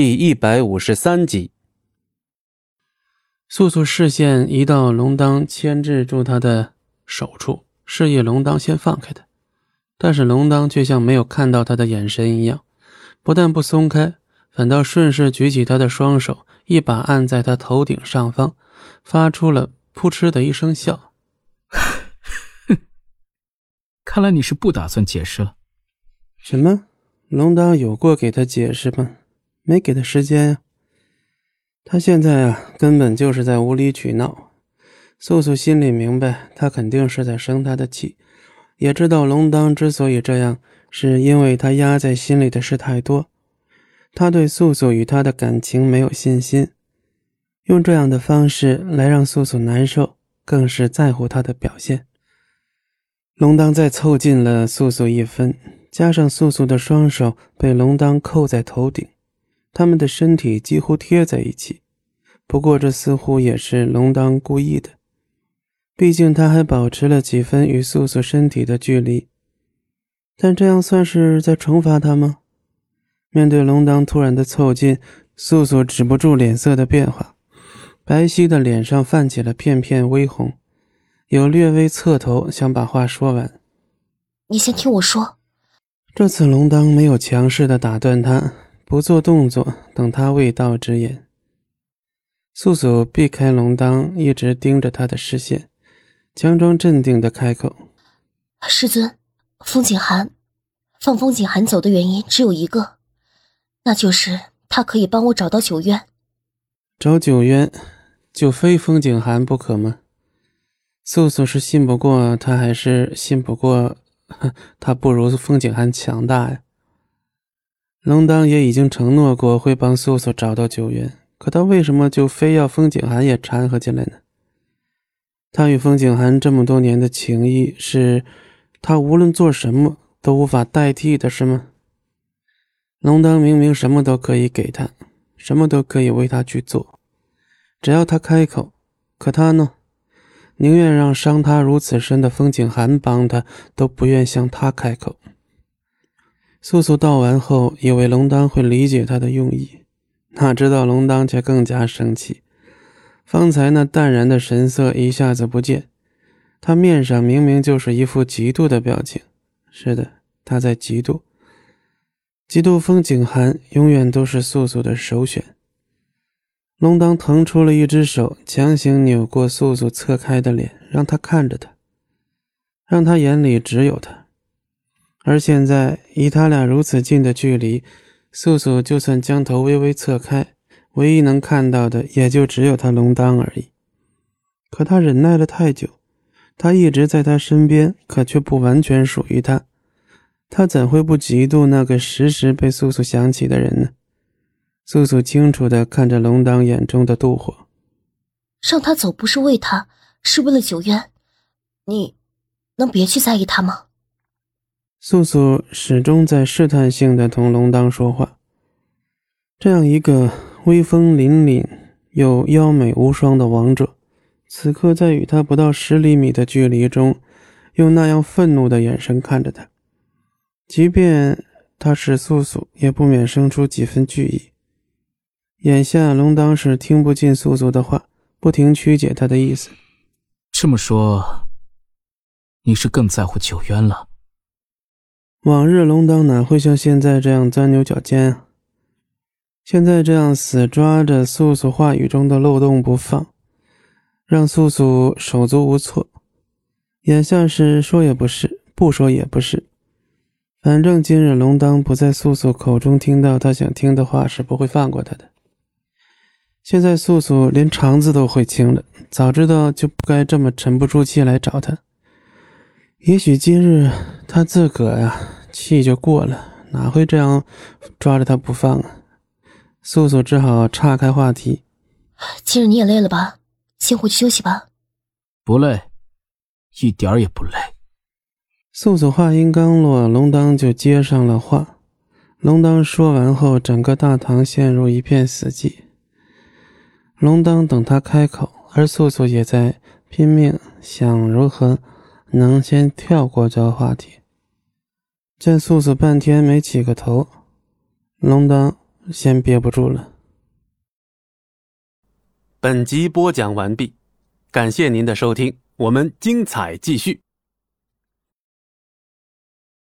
第一百五十三集，素素视线移到龙当牵制住他的手处，示意龙当先放开他，但是龙当却像没有看到他的眼神一样，不但不松开，反倒顺势举起他的双手，一把按在他头顶上方，发出了扑哧的一声笑。看来你是不打算解释了。什么？龙当有过给他解释吗？没给他时间呀。他现在啊，根本就是在无理取闹。素素心里明白，他肯定是在生他的气，也知道龙当之所以这样，是因为他压在心里的事太多。他对素素与他的感情没有信心，用这样的方式来让素素难受，更是在乎他的表现。龙当再凑近了素素一分，加上素素的双手被龙当扣在头顶。他们的身体几乎贴在一起，不过这似乎也是龙当故意的，毕竟他还保持了几分与素素身体的距离。但这样算是在惩罚他吗？面对龙当突然的凑近，素素止不住脸色的变化，白皙的脸上泛起了片片微红，有略微侧头想把话说完。你先听我说。这次龙当没有强势的打断他。不做动作，等他未到之言。素素避开龙当，一直盯着他的视线，强装镇定的开口：“师尊，风景寒放风景寒走的原因只有一个，那就是他可以帮我找到九渊。找九渊，就非风景寒不可吗？”素素是信不过他，还是信不过 他不如风景寒强大呀？龙当也已经承诺过会帮素素找到九渊，可他为什么就非要风景寒也掺和进来呢？他与风景寒这么多年的情谊，是他无论做什么都无法代替的，是吗？龙当明明什么都可以给他，什么都可以为他去做，只要他开口，可他呢，宁愿让伤他如此深的风景寒帮他，都不愿向他开口。素素道完后，以为龙当会理解他的用意，哪知道龙当却更加生气。方才那淡然的神色一下子不见，他面上明明就是一副嫉妒的表情。是的，他在嫉妒，嫉妒风景寒永远都是素素的首选。龙当腾出了一只手，强行扭过素素侧开的脸，让他看着他，让他眼里只有他。而现在，以他俩如此近的距离，素素就算将头微微侧开，唯一能看到的也就只有他龙当而已。可他忍耐了太久，他一直在他身边，可却不完全属于他。他怎会不嫉妒那个时时被素素想起的人呢？素素清楚地看着龙当眼中的妒火，让他走不是为他，是为了九渊。你能别去在意他吗？素素始终在试探性的同龙当说话。这样一个威风凛凛又妖美无双的王者，此刻在与他不到十厘米的距离中，用那样愤怒的眼神看着他。即便他是素素，也不免生出几分惧意。眼下龙当是听不进素素的话，不停曲解他的意思。这么说，你是更在乎九渊了？往日龙当哪会像现在这样钻牛角尖啊？现在这样死抓着素素话语中的漏洞不放，让素素手足无措。眼下是说也不是，不说也不是，反正今日龙当不在素素口中听到他想听的话，是不会放过他的。现在素素连肠子都会清了，早知道就不该这么沉不住气来找他。也许今日他自个呀气就过了，哪会这样抓着他不放啊？素素只好岔开话题。今日你也累了吧？先回去休息吧。不累，一点儿也不累。素素话音刚落，龙当就接上了话。龙当说完后，整个大堂陷入一片死寂。龙当等他开口，而素素也在拼命想如何。能先跳过这个话题。见素素半天没起个头，龙当先憋不住了。本集播讲完毕，感谢您的收听，我们精彩继续。